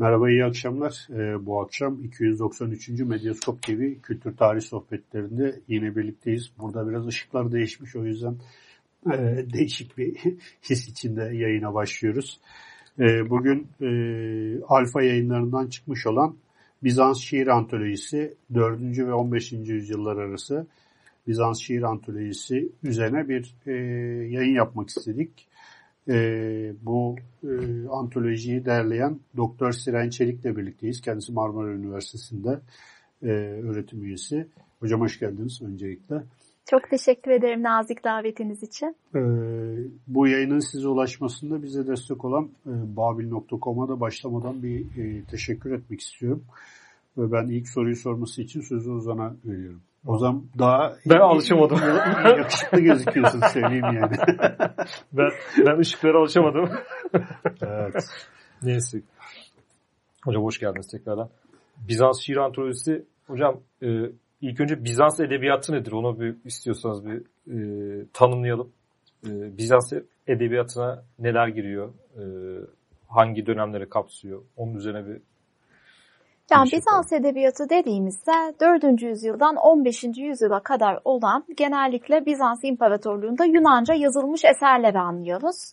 Merhaba, iyi akşamlar. Ee, bu akşam 293. Medyaskop TV Kültür Tarih Sohbetlerinde yine birlikteyiz. Burada biraz ışıklar değişmiş o yüzden e, değişik bir his içinde yayına başlıyoruz. E, bugün e, Alfa yayınlarından çıkmış olan Bizans Şiir Antolojisi 4. ve 15. yüzyıllar arası Bizans Şiir Antolojisi üzerine bir e, yayın yapmak istedik e, bu e, antolojiyi derleyen Doktor Siren Çelik'le birlikteyiz. Kendisi Marmara Üniversitesi'nde e, öğretim üyesi. Hocam hoş geldiniz öncelikle. Çok teşekkür ederim nazik davetiniz için. E, bu yayının size ulaşmasında bize destek olan e, babil.com'a da başlamadan bir e, teşekkür etmek istiyorum. Ve ben ilk soruyu sorması için sözü Ozan'a veriyorum. Ozan daha ben alışamadım. yakışıklı gözüküyorsun söyleyeyim yani. ben ben ışıklara alışamadım. evet. Neyse. Hocam hoş geldiniz tekrardan. Bizans şiir antolojisi hocam e, ilk önce Bizans edebiyatı nedir? Onu bir istiyorsanız bir e, tanımlayalım. E, Bizans edebiyatına neler giriyor? E, hangi dönemleri kapsıyor? Onun üzerine bir yani Bizans edebiyatı dediğimizde 4. yüzyıldan 15. yüzyıla kadar olan genellikle Bizans İmparatorluğu'nda Yunanca yazılmış eserleri anlıyoruz.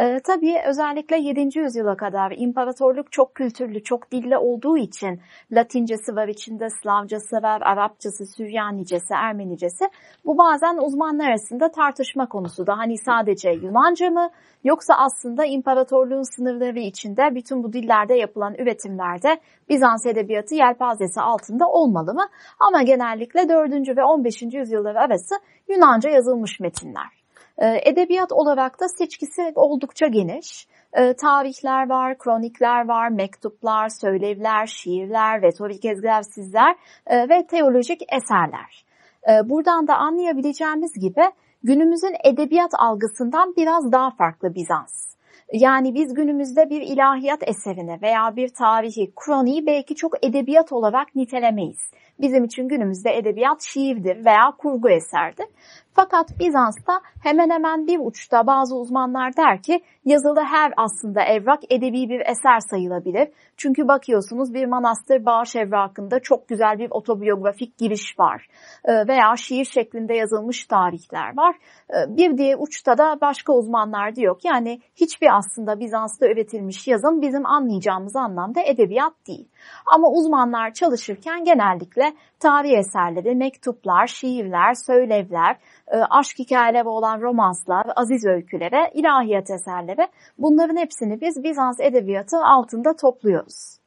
Ee, tabii özellikle 7. yüzyıla kadar imparatorluk çok kültürlü, çok dilli olduğu için Latincesi var içinde, Slavcası var, Arapçası, Süryanicesi, Ermenicesi. Bu bazen uzmanlar arasında tartışma konusu da hani sadece Yunanca mı yoksa aslında imparatorluğun sınırları içinde bütün bu dillerde yapılan üretimlerde Bizans edebiyatı yelpazesi altında olmalı mı? Ama genellikle 4. ve 15. yüzyıllar arası Yunanca yazılmış metinler. Ee, edebiyat olarak da seçkisi oldukça geniş. Ee, tarihler var, kronikler var, mektuplar, söylevler, şiirler, retorik egzersizler e, ve teolojik eserler. Ee, buradan da anlayabileceğimiz gibi günümüzün edebiyat algısından biraz daha farklı Bizans. Yani biz günümüzde bir ilahiyat eserini veya bir tarihi, kroniği belki çok edebiyat olarak nitelemeyiz. Bizim için günümüzde edebiyat şiirdir veya kurgu eserdir. Fakat Bizans'ta hemen hemen bir uçta bazı uzmanlar der ki yazılı her aslında evrak edebi bir eser sayılabilir. Çünkü bakıyorsunuz bir manastır bağış evrakında çok güzel bir otobiyografik giriş var. Ee, veya şiir şeklinde yazılmış tarihler var. Ee, bir diye uçta da başka uzmanlar diyor ki yani hiçbir aslında Bizans'ta üretilmiş yazın bizim anlayacağımız anlamda edebiyat değil. Ama uzmanlar çalışırken genellikle tarih eserleri, mektuplar, şiirler, söylevler, e, aşk hikayeleri olan romanslar, aziz öykülere, ilahiyat eserleri bunların hepsini biz Bizans edebiyatı altında topluyoruz.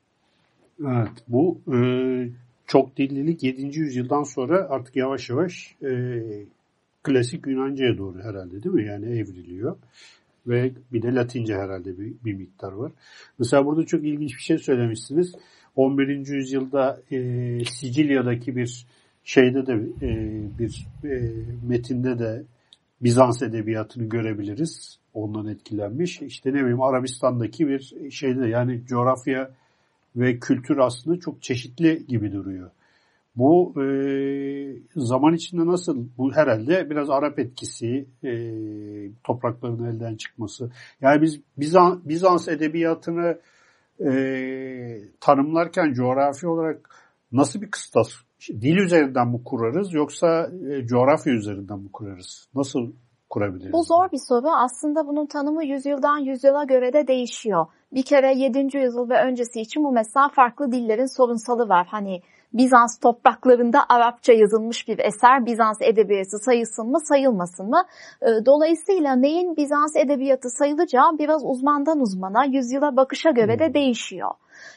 Evet bu e, çok dillilik 7. yüzyıldan sonra artık yavaş yavaş e, klasik Yunanca'ya doğru herhalde değil mi? Yani evriliyor. Ve bir de Latince herhalde bir, bir miktar var. Mesela burada çok ilginç bir şey söylemişsiniz. 11. yüzyılda e, Sicilya'daki bir şeyde de e, bir e, metinde de Bizans edebiyatını görebiliriz. Ondan etkilenmiş. İşte ne bileyim Arabistan'daki bir şeyde yani coğrafya ve kültür aslında çok çeşitli gibi duruyor. Bu e, zaman içinde nasıl? Bu herhalde biraz Arap etkisi, e, toprakların elden çıkması. Yani biz Bizans, Bizans edebiyatını e, tanımlarken coğrafi olarak nasıl bir kıstas dil üzerinden mi kurarız yoksa e, coğrafya üzerinden mi kurarız? Nasıl kurabiliriz? Bu zor bir soru. Aslında bunun tanımı yüzyıldan yüzyıla göre de değişiyor. Bir kere 7. yüzyıl ve öncesi için bu mesela farklı dillerin sorunsalı var. Hani Bizans topraklarında Arapça yazılmış bir eser Bizans edebiyatı sayılsın mı sayılmasın mı? Ee, dolayısıyla neyin Bizans edebiyatı sayılacağı biraz uzmandan uzmana yüzyıla bakışa göre de hmm. değişiyor.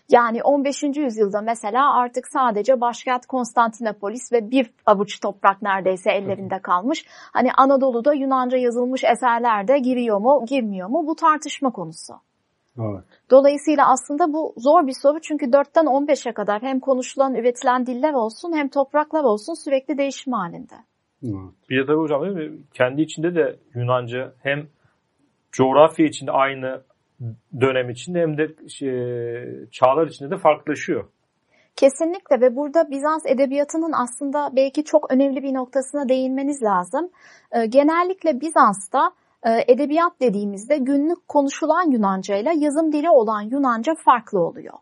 Yani 15. yüzyılda mesela artık sadece başkent Konstantinopolis ve bir avuç toprak neredeyse ellerinde kalmış. Hani Anadolu'da Yunanca yazılmış eserler de giriyor mu, girmiyor mu bu tartışma konusu. Evet. Dolayısıyla aslında bu zor bir soru çünkü 4'ten 15'e kadar hem konuşulan, üretilen diller olsun hem topraklar olsun sürekli değişim halinde. Evet. Bir de tabii hocam değil mi? kendi içinde de Yunanca hem coğrafya içinde aynı dönem içinde hem de şey, çağlar içinde de farklılaşıyor. Kesinlikle ve burada Bizans edebiyatının aslında belki çok önemli bir noktasına değinmeniz lazım. Ee, genellikle Bizans'ta e, edebiyat dediğimizde günlük konuşulan Yunanca ile yazım dili olan Yunanca farklı oluyor.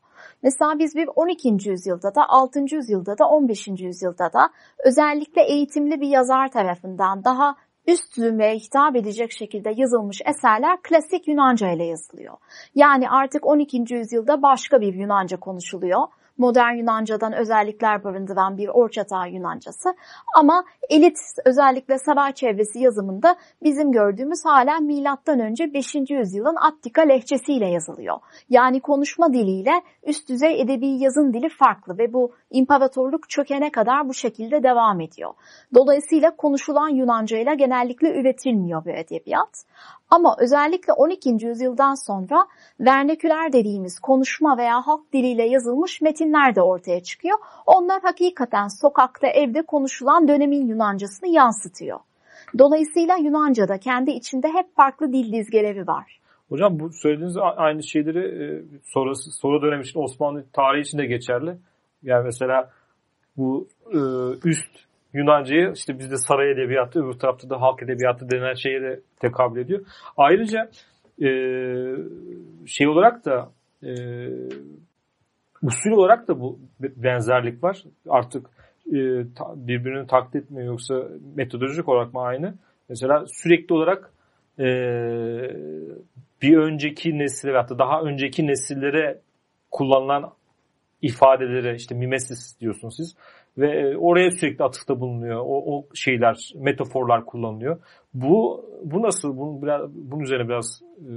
Mesela biz bir 12. yüzyılda da 6. yüzyılda da 15. yüzyılda da özellikle eğitimli bir yazar tarafından daha üst zümreye hitap edecek şekilde yazılmış eserler klasik Yunanca ile yazılıyor. Yani artık 12. yüzyılda başka bir Yunanca konuşuluyor modern Yunanca'dan özellikler barındıran bir Orçata Yunancası. Ama elit özellikle saray çevresi yazımında bizim gördüğümüz hala milattan önce 5. yüzyılın Attika lehçesiyle yazılıyor. Yani konuşma diliyle üst düzey edebi yazın dili farklı ve bu imparatorluk çökene kadar bu şekilde devam ediyor. Dolayısıyla konuşulan Yunanca ile genellikle üretilmiyor bu edebiyat. Ama özellikle 12. yüzyıldan sonra verneküler dediğimiz konuşma veya halk diliyle yazılmış metinler de ortaya çıkıyor. Onlar hakikaten sokakta, evde konuşulan dönemin Yunancasını yansıtıyor. Dolayısıyla Yunanca'da kendi içinde hep farklı dil dizgeleri var. Hocam bu söylediğiniz aynı şeyleri e, sonrası, sonra dönem için Osmanlı tarihi için de geçerli. Yani mesela bu e, üst Yunanca'yı işte bizde saray edebiyatı, öbür tarafta da halk edebiyatı denen şeye de tekabül ediyor. Ayrıca e, şey olarak da e, usul olarak da bu benzerlik var. Artık e, birbirini taklit etmiyor yoksa metodolojik olarak mı aynı? Mesela sürekli olarak e, bir önceki nesile veyahut daha önceki nesillere kullanılan ifadelere işte mimesis diyorsunuz siz ve e, oraya sürekli atıfta bulunuyor. O, o şeyler, metaforlar kullanılıyor. Bu bu nasıl? Bunun, biraz, bunun üzerine biraz e,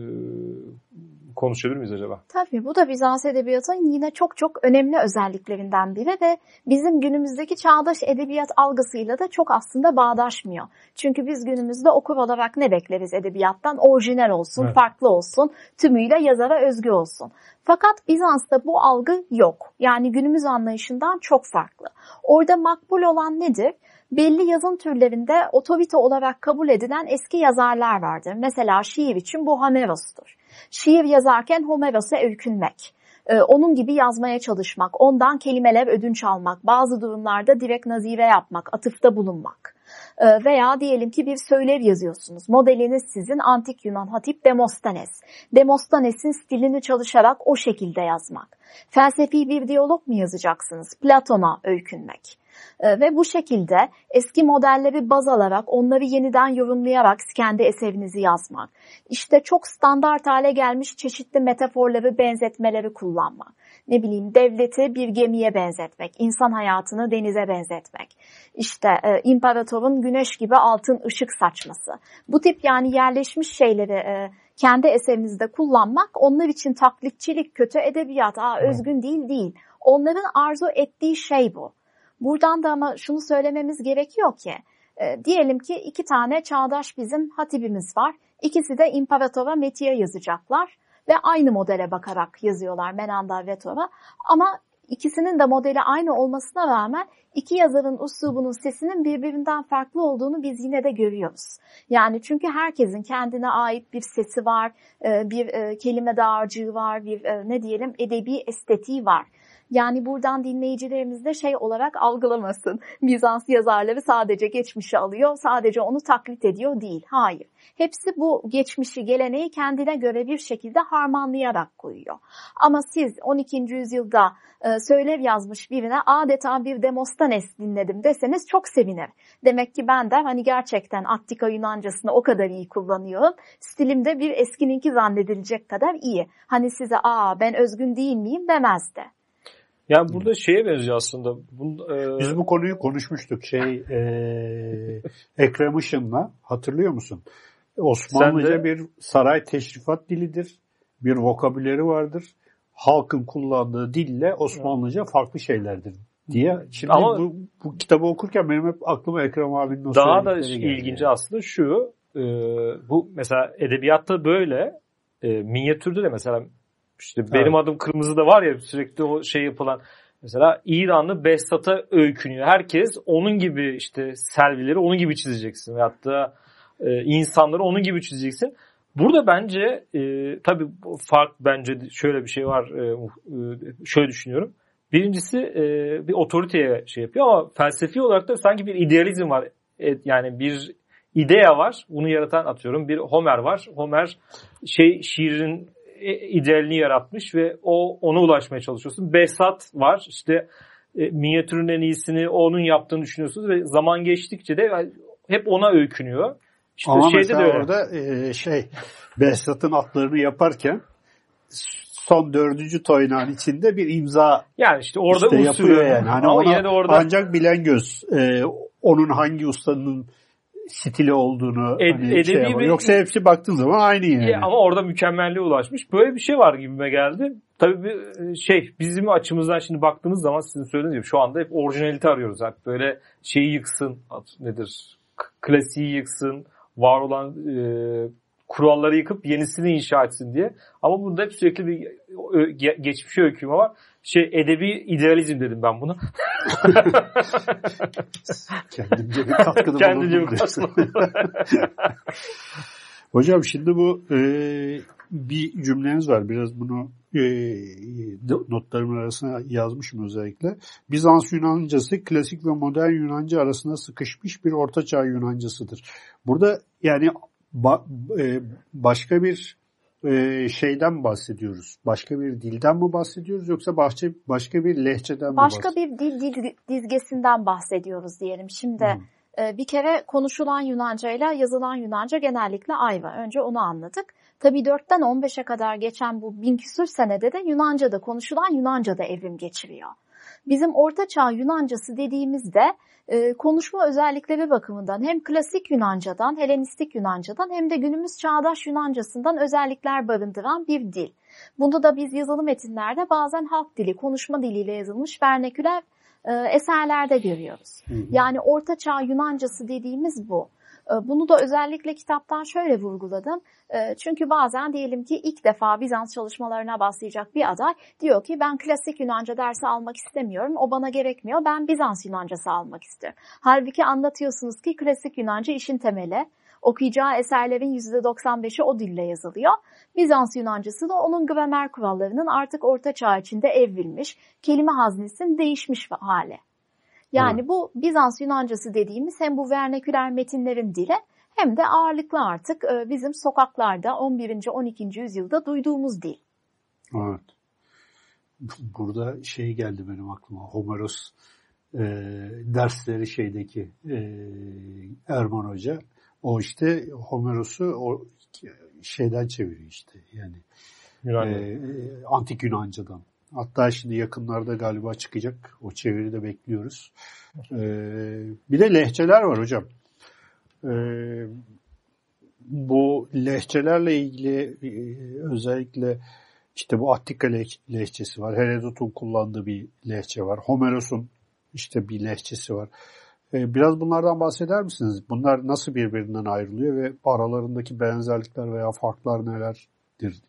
konuşabilir miyiz acaba? Tabii bu da Bizans edebiyatının yine çok çok önemli özelliklerinden biri ve bizim günümüzdeki çağdaş edebiyat algısıyla da çok aslında bağdaşmıyor. Çünkü biz günümüzde okur olarak ne bekleriz edebiyattan? Orijinal olsun, evet. farklı olsun, tümüyle yazara özgü olsun. Fakat Bizans'ta bu algı yok. Yani günümüz anlayışından çok farklı. Orada makbul olan nedir? belli yazın türlerinde otorite olarak kabul edilen eski yazarlar vardır. Mesela şiir için bu Homeros'tur. Şiir yazarken Homeros'a öykünmek, e, onun gibi yazmaya çalışmak, ondan kelimeler ödünç almak, bazı durumlarda direkt nazire yapmak, atıfta bulunmak. E, veya diyelim ki bir söylev yazıyorsunuz. Modeliniz sizin antik Yunan hatip Demostanes. Demostanes'in stilini çalışarak o şekilde yazmak. Felsefi bir diyalog mu yazacaksınız? Platon'a öykünmek. Ee, ve bu şekilde eski modelleri baz alarak onları yeniden yorumlayarak kendi eserinizi yazmak. İşte çok standart hale gelmiş çeşitli metaforları, benzetmeleri kullanmak. Ne bileyim devleti bir gemiye benzetmek, insan hayatını denize benzetmek. İşte e, imparatorun güneş gibi altın ışık saçması. Bu tip yani yerleşmiş şeyleri e, kendi eserinizde kullanmak onlar için taklitçilik, kötü edebiyat, aa, özgün değil değil. Onların arzu ettiği şey bu. Buradan da ama şunu söylememiz gerekiyor ki e, diyelim ki iki tane çağdaş bizim hatibimiz var. İkisi de imparatora metiye yazacaklar ve aynı modele bakarak yazıyorlar Menanda ve Tora. Ama ikisinin de modeli aynı olmasına rağmen iki yazarın uslubunun sesinin birbirinden farklı olduğunu biz yine de görüyoruz. Yani çünkü herkesin kendine ait bir sesi var, e, bir e, kelime dağarcığı var, bir e, ne diyelim edebi estetiği var. Yani buradan dinleyicilerimiz de şey olarak algılamasın. Bizans yazarları sadece geçmişi alıyor, sadece onu taklit ediyor değil. Hayır. Hepsi bu geçmişi, geleneği kendine göre bir şekilde harmanlayarak koyuyor. Ama siz 12. yüzyılda e, söylev yazmış birine adeta bir Demostanes dinledim deseniz çok sevinir. Demek ki ben de hani gerçekten Attika Yunancasını o kadar iyi kullanıyorum. Stilimde bir eskininki zannedilecek kadar iyi. Hani size aa ben özgün değil miyim demezdi. Yani burada şeye benziyor aslında. Bunda, e... Biz bu konuyu konuşmuştuk şey e, Ekrem Işın'la hatırlıyor musun? Osmanlıca de... bir saray teşrifat dilidir. Bir vokabüleri vardır. Halkın kullandığı dille Osmanlıca farklı şeylerdir diye. Şimdi Ama bu, bu kitabı okurken benim hep aklıma Ekrem abinin o Daha da ilginci aslında şu. E, bu mesela edebiyatta böyle e, minyatürde de mesela işte benim evet. adım kırmızı da var ya sürekli o şey yapılan. Mesela İranlı Bestata öykünüyor. Herkes onun gibi işte selvileri onun gibi çizeceksin. Da e, insanları onun gibi çizeceksin. Burada bence e, tabii fark bence şöyle bir şey var. E, e, şöyle düşünüyorum. Birincisi e, bir otoriteye şey yapıyor ama felsefi olarak da sanki bir idealizm var. E, yani bir idea var. Bunu yaratan atıyorum bir Homer var. Homer şey şiirin idealini yaratmış ve o ona ulaşmaya çalışıyorsun. Behzat var. İşte e, minyatürün en iyisini onun yaptığını düşünüyorsunuz ve zaman geçtikçe de hep ona öykünüyor. İşte Ama şeyde de öyle. orada e, şey Behzat'ın atlarını yaparken son dördüncü toynağın içinde bir imza yani işte orada işte yapıyor yani. Hani Ama ona yine de orada... ancak bilen göz e, onun hangi ustanın stili olduğunu Ed, hani şey bir... Yoksa hepsi baktığın zaman aynı yani. Ama orada mükemmelliğe ulaşmış. Böyle bir şey var gibime geldi. Tabii bir e, şey bizim açımızdan şimdi baktığımız zaman sizin söylediğiniz gibi şu anda hep orijinalite arıyoruz. Hep böyle şeyi yıksın nedir klasiği yıksın var olan e, kuralları yıkıp yenisini inşa etsin diye. Ama bunda hep sürekli bir geçmişe öyküme var. Şey edebi idealizm dedim ben buna. Kendimce bir katkıda Kendimce bir katkıda Hocam şimdi bu e, bir cümleniz var. Biraz bunu e, notlarımın arasına yazmışım özellikle. Bizans Yunancası klasik ve modern Yunanca arasında sıkışmış bir ortaçağ Yunancasıdır. Burada yani ba, e, başka bir e, şeyden bahsediyoruz? Başka bir dilden mi bahsediyoruz yoksa başka başka bir lehçeden mi Başka bir dil, dil dizgesinden bahsediyoruz diyelim. Şimdi hmm. e, bir kere konuşulan Yunanca ile yazılan Yunanca genellikle ayva. Önce onu anladık. Tabi 4'ten 15'e kadar geçen bu bin küsur senede de Yunanca'da konuşulan Yunanca'da evrim geçiriyor. Bizim Orta Çağ Yunancası dediğimizde e, konuşma özellikleri bakımından hem klasik Yunanca'dan, Helenistik Yunanca'dan hem de günümüz çağdaş Yunancasından özellikler barındıran bir dil. Bunda da biz yazılı metinlerde bazen halk dili, konuşma diliyle yazılmış verneküler e, eserlerde görüyoruz. Hı hı. Yani Orta Çağ Yunancası dediğimiz bu. Ee, bunu da özellikle kitaptan şöyle vurguladım. Ee, çünkü bazen diyelim ki ilk defa Bizans çalışmalarına başlayacak bir aday diyor ki ben klasik Yunanca dersi almak istemiyorum. O bana gerekmiyor. Ben Bizans Yunancası almak istiyorum. Halbuki anlatıyorsunuz ki klasik Yunanca işin temeli. Okuyacağı eserlerin %95'i o dille yazılıyor. Bizans Yunancası da onun gramer kurallarının artık orta çağ içinde evrilmiş, kelime haznesinin değişmiş hali. Yani bu Bizans Yunancası dediğimiz hem bu verneküler metinlerin dili hem de ağırlıklı artık e, bizim sokaklarda 11. 12. yüzyılda duyduğumuz dil. Evet. Burada şey geldi benim aklıma. Homeros e, dersleri şeydeki e, Erman Hoca. O işte Homeros'u o şeyden çeviriyor işte. Yani e, antik Yunanca'dan. Hatta şimdi yakınlarda galiba çıkacak. O çeviri de bekliyoruz. Ee, bir de lehçeler var hocam. Ee, bu lehçelerle ilgili e, özellikle işte bu Attika lehçesi var. Herodot'un kullandığı bir lehçe var. Homeros'un işte bir lehçesi var. Ee, biraz bunlardan bahseder misiniz? Bunlar nasıl birbirinden ayrılıyor ve aralarındaki benzerlikler veya farklar nelerdir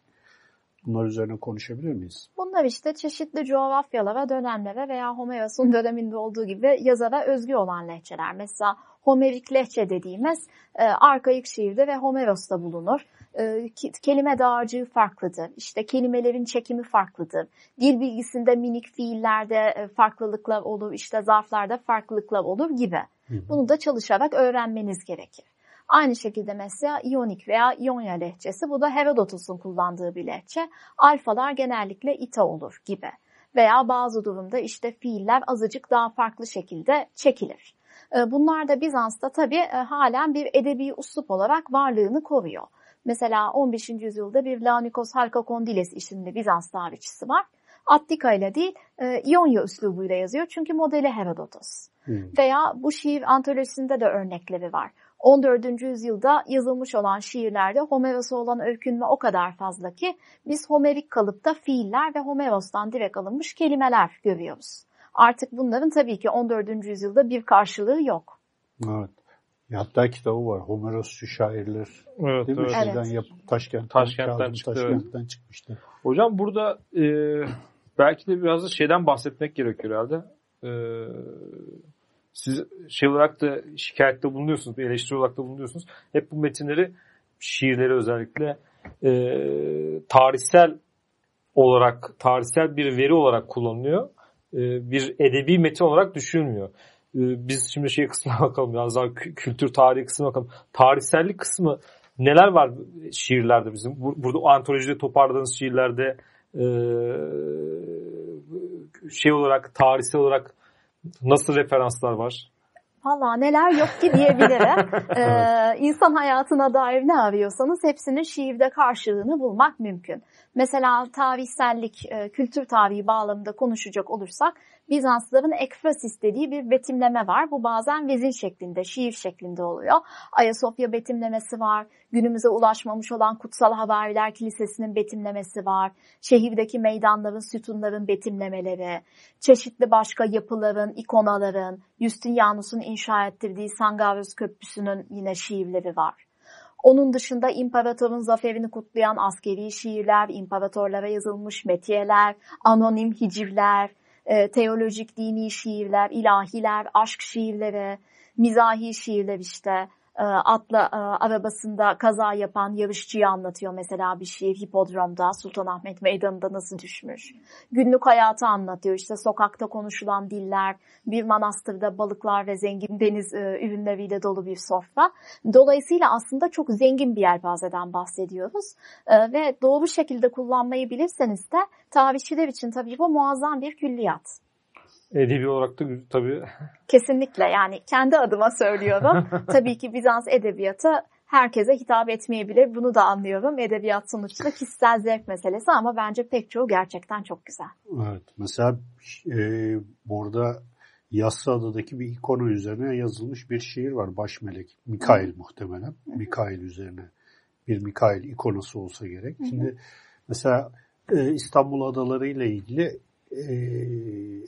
Bunlar üzerine konuşabilir miyiz? Bunlar işte çeşitli coğrafyalara, dönemlere veya Homeros'un döneminde olduğu gibi yazara özgü olan lehçeler. Mesela Homerik lehçe dediğimiz e, arkaik şiirde ve Homeros'ta bulunur. E, kelime dağarcığı farklıdır. İşte kelimelerin çekimi farklıdır. Dil bilgisinde minik fiillerde e, farklılıklar olur, işte zarflarda farklılıklar olur gibi. Bunu da çalışarak öğrenmeniz gerekir. Aynı şekilde mesela İyonik veya İonya lehçesi bu da Herodotos'un kullandığı bir lehçe. Alfalar genellikle ita olur gibi. Veya bazı durumda işte fiiller azıcık daha farklı şekilde çekilir. Ee, bunlar da Bizans'ta tabii e, halen bir edebi uslup olarak varlığını koruyor. Mesela 15. yüzyılda bir Lanikos Halkakondiles isimli Bizans tarihçisi var. Attika ile değil İonya üslubuyla yazıyor çünkü modeli Herodotos. Hmm. Veya bu şiir antolojisinde de örnekleri var. 14. yüzyılda yazılmış olan şiirlerde Homeros'a olan öykünme o kadar fazla ki biz Homerik kalıpta fiiller ve Homeros'tan direkt alınmış kelimeler görüyoruz. Artık bunların tabii ki 14. yüzyılda bir karşılığı yok. Evet. Hatta kitabı var. Homerosçu şairler. Evet, değil mi? Evet. Şeyden yap, Taşkent, Taşkent'ten, kağıdın, çıktı, Taşkent'ten evet. çıkmıştı. Hocam burada e, belki de biraz da şeyden bahsetmek gerekiyor herhalde. E, siz şey olarak da şikayette bulunuyorsunuz, bir eleştiri olarak da bulunuyorsunuz. Hep bu metinleri, şiirleri özellikle e, tarihsel olarak, tarihsel bir veri olarak kullanılıyor. E, bir edebi metin olarak düşünülmüyor. E, biz şimdi şey kısmına bakalım, biraz daha kültür tarihi kısmına bakalım. Tarihsellik kısmı neler var şiirlerde bizim? Burada antolojide toparladığınız şiirlerde e, şey olarak, tarihsel olarak nasıl referanslar var? Valla neler yok ki diyebilirim. ee, insan hayatına dair ne arıyorsanız hepsinin şiirde karşılığını bulmak mümkün. Mesela tarihsellik, e, kültür tarihi bağlamında konuşacak olursak Bizanslıların ekfrasis dediği bir betimleme var. Bu bazen vezin şeklinde, şiir şeklinde oluyor. Ayasofya betimlemesi var. Günümüze ulaşmamış olan Kutsal Havariler Kilisesi'nin betimlemesi var. Şehirdeki meydanların, sütunların betimlemeleri, çeşitli başka yapıların, ikonaların, Justinianus'un inşa ettirdiği Sangavrus Köprüsü'nün yine şiirleri var. Onun dışında imparatorun zaferini kutlayan askeri şiirler, imparatorlara yazılmış metiyeler, anonim hicivler, e, teolojik dini şiirler, ilahiler, aşk şiirleri, mizahi şiirler işte, atla e, arabasında kaza yapan yarışçıyı anlatıyor mesela bir şiir hipodromda Sultanahmet Meydanı'nda nasıl düşmüş. Günlük hayatı anlatıyor işte sokakta konuşulan diller, bir manastırda balıklar ve zengin deniz e, ürünleriyle dolu bir sofra. Dolayısıyla aslında çok zengin bir yelpazeden bahsediyoruz ve doğru şekilde kullanmayı bilirseniz de tarihçiler için tabii bu muazzam bir külliyat. Edebi olarak da tabii. Kesinlikle yani kendi adıma söylüyorum. tabii ki Bizans edebiyatı herkese hitap etmeyebilir. Bunu da anlıyorum. Edebiyat sonuçta kişisel zevk meselesi ama bence pek çoğu gerçekten çok güzel. Evet. Mesela e, burada Yassıada'daki bir ikonu üzerine yazılmış bir şiir var. Baş melek. Mikail muhtemelen. Mikail üzerine. Bir Mikail ikonosu olsa gerek. Şimdi mesela e, İstanbul adaları ile ilgili e,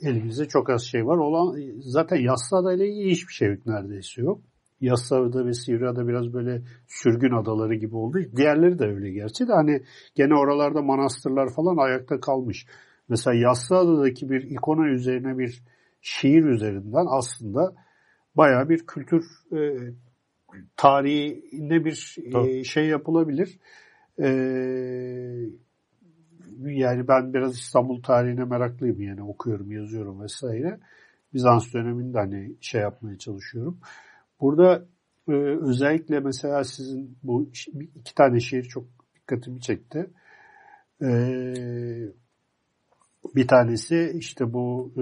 elimizde çok az şey var. Olan zaten Yassıada ile ilgili hiçbir şey neredeyse yok. Yassıada ve Sivriada biraz böyle sürgün adaları gibi oldu. Diğerleri de öyle gerçi de hani gene oralarda manastırlar falan ayakta kalmış. Mesela Yassıada'daki bir ikona üzerine bir şiir üzerinden aslında baya bir kültür e, tarihinde bir e, şey yapılabilir. E, yani ben biraz İstanbul tarihine meraklıyım yani okuyorum, yazıyorum vesaire. Bizans döneminde hani şey yapmaya çalışıyorum. Burada e, özellikle mesela sizin bu iki tane şiir çok dikkatimi çekti. E, bir tanesi işte bu e,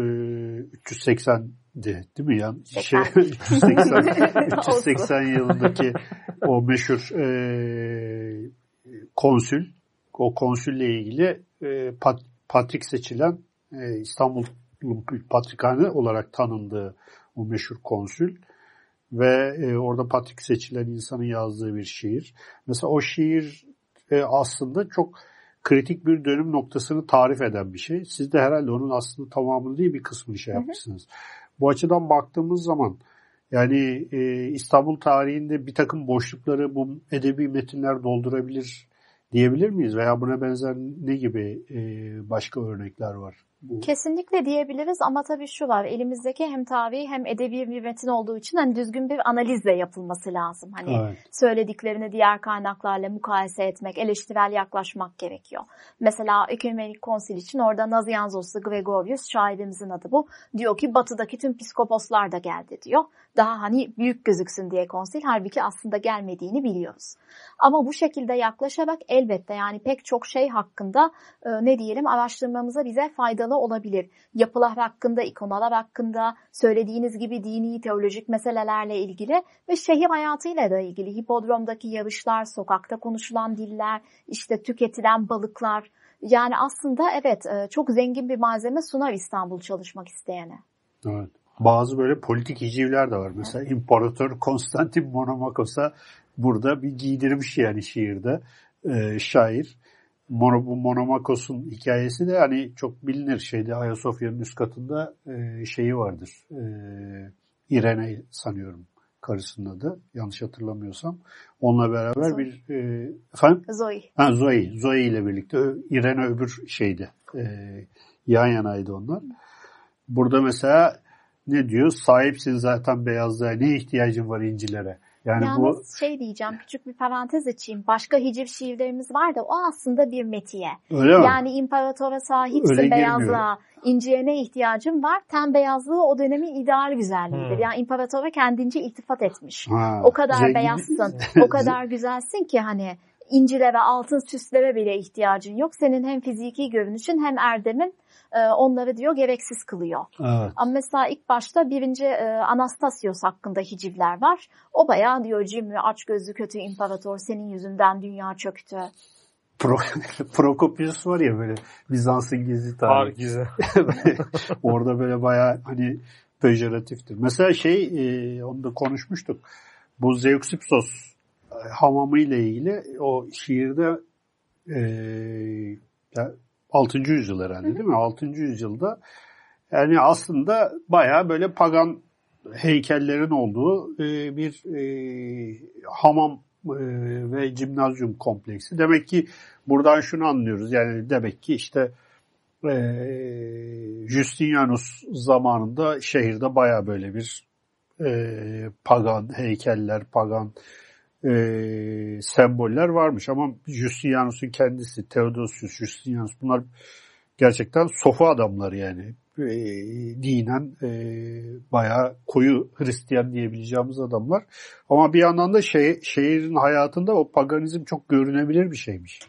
380 değil mi? Yani şey, 380, 380 yılındaki o meşhur e, konsül o konsülle ilgili e, pat, patrik seçilen e, İstanbul'un patrikhane olarak tanındığı o meşhur konsül ve e, orada patrik seçilen insanın yazdığı bir şiir. Mesela o şiir e, aslında çok kritik bir dönüm noktasını tarif eden bir şey. Siz de herhalde onun aslında tamamını değil bir kısmını şey yapmışsınız. Hı hı. Bu açıdan baktığımız zaman yani e, İstanbul tarihinde bir takım boşlukları bu edebi metinler doldurabilir diyebilir miyiz? Veya buna benzer ne gibi başka örnekler var? Bu. Kesinlikle diyebiliriz ama tabii şu var elimizdeki hem tarihi hem edebi bir metin olduğu için hani düzgün bir analizle yapılması lazım. Hani evet. söylediklerini diğer kaynaklarla mukayese etmek, eleştirel yaklaşmak gerekiyor. Mesela Ekümenik Konsil için orada Nazianzos'u Gregorius şairimizin adı bu. Diyor ki batıdaki tüm psikoposlar da geldi diyor. Daha hani büyük gözüksün diye konsil halbuki aslında gelmediğini biliyoruz. Ama bu şekilde yaklaşarak elbette yani pek çok şey hakkında ne diyelim araştırmamıza bize faydalı olabilir. Yapılar hakkında, ikonalar hakkında, söylediğiniz gibi dini, teolojik meselelerle ilgili ve şehir hayatıyla da ilgili. Hipodromdaki yarışlar, sokakta konuşulan diller, işte tüketilen balıklar. Yani aslında evet e, çok zengin bir malzeme sunar İstanbul çalışmak isteyene. Evet. Bazı böyle politik hicivler de var. Mesela İmparator Konstantin Monomakos'a burada bir giydirmiş yani şiirde e, şair. Bu Monomakos'un hikayesi de hani çok bilinir şeyde Ayasofya'nın üst katında e, şeyi vardır. E, Irene sanıyorum karısının adı. Yanlış hatırlamıyorsam. Onunla beraber Zoe. bir e, efendim? Zoe. Ha, Zoe. Zoe ile birlikte Irene öbür şeydi. E, yan yanaydı onlar. Burada mesela ne diyor? Sahipsin zaten beyazlığa ne ihtiyacın var incilere? Yani Yalnız bu... şey diyeceğim küçük bir parantez açayım. Başka hiciv şiirlerimiz var da o aslında bir metiye. Öyle mi? Yani imparatora sahipsin Öyle beyazlığa. İnciye ne ihtiyacın var? Ten beyazlığı o dönemin ideal güzelliğidir. Hmm. Yani imparatora kendince iltifat etmiş. Ha, o kadar zengin... beyazsın, o kadar güzelsin ki hani incile ve altın süslere bile ihtiyacın yok. Senin hem fiziki görünüşün hem erdemin e, onları diyor gereksiz kılıyor. Evet. Ama mesela ilk başta birinci e, Anastasios hakkında hicivler var. O bayağı diyor cimri, aç gözlü, kötü imparator senin yüzünden dünya çöktü. Pro, Prokopius var ya böyle Bizans'ın gizli tarihi. Orada böyle bayağı hani pejoratiftir. Mesela şey e, onu da konuşmuştuk. Bu Zeuxipsos hamamı ile ilgili o şiirde e, 6. yüzyıl herhalde değil mi? 6. yüzyılda yani aslında baya böyle pagan heykellerin olduğu e, bir e, hamam e, ve cimnazyum kompleksi. Demek ki buradan şunu anlıyoruz. Yani demek ki işte e, Justinianus zamanında şehirde baya böyle bir e, pagan heykeller, pagan e, semboller varmış. Ama Justinianus'un kendisi, Theodosius, Justinianus bunlar gerçekten sofu adamlar yani. E, dinen e, bayağı koyu Hristiyan diyebileceğimiz adamlar. Ama bir yandan da şey, şehrin hayatında o paganizm çok görünebilir bir şeymiş.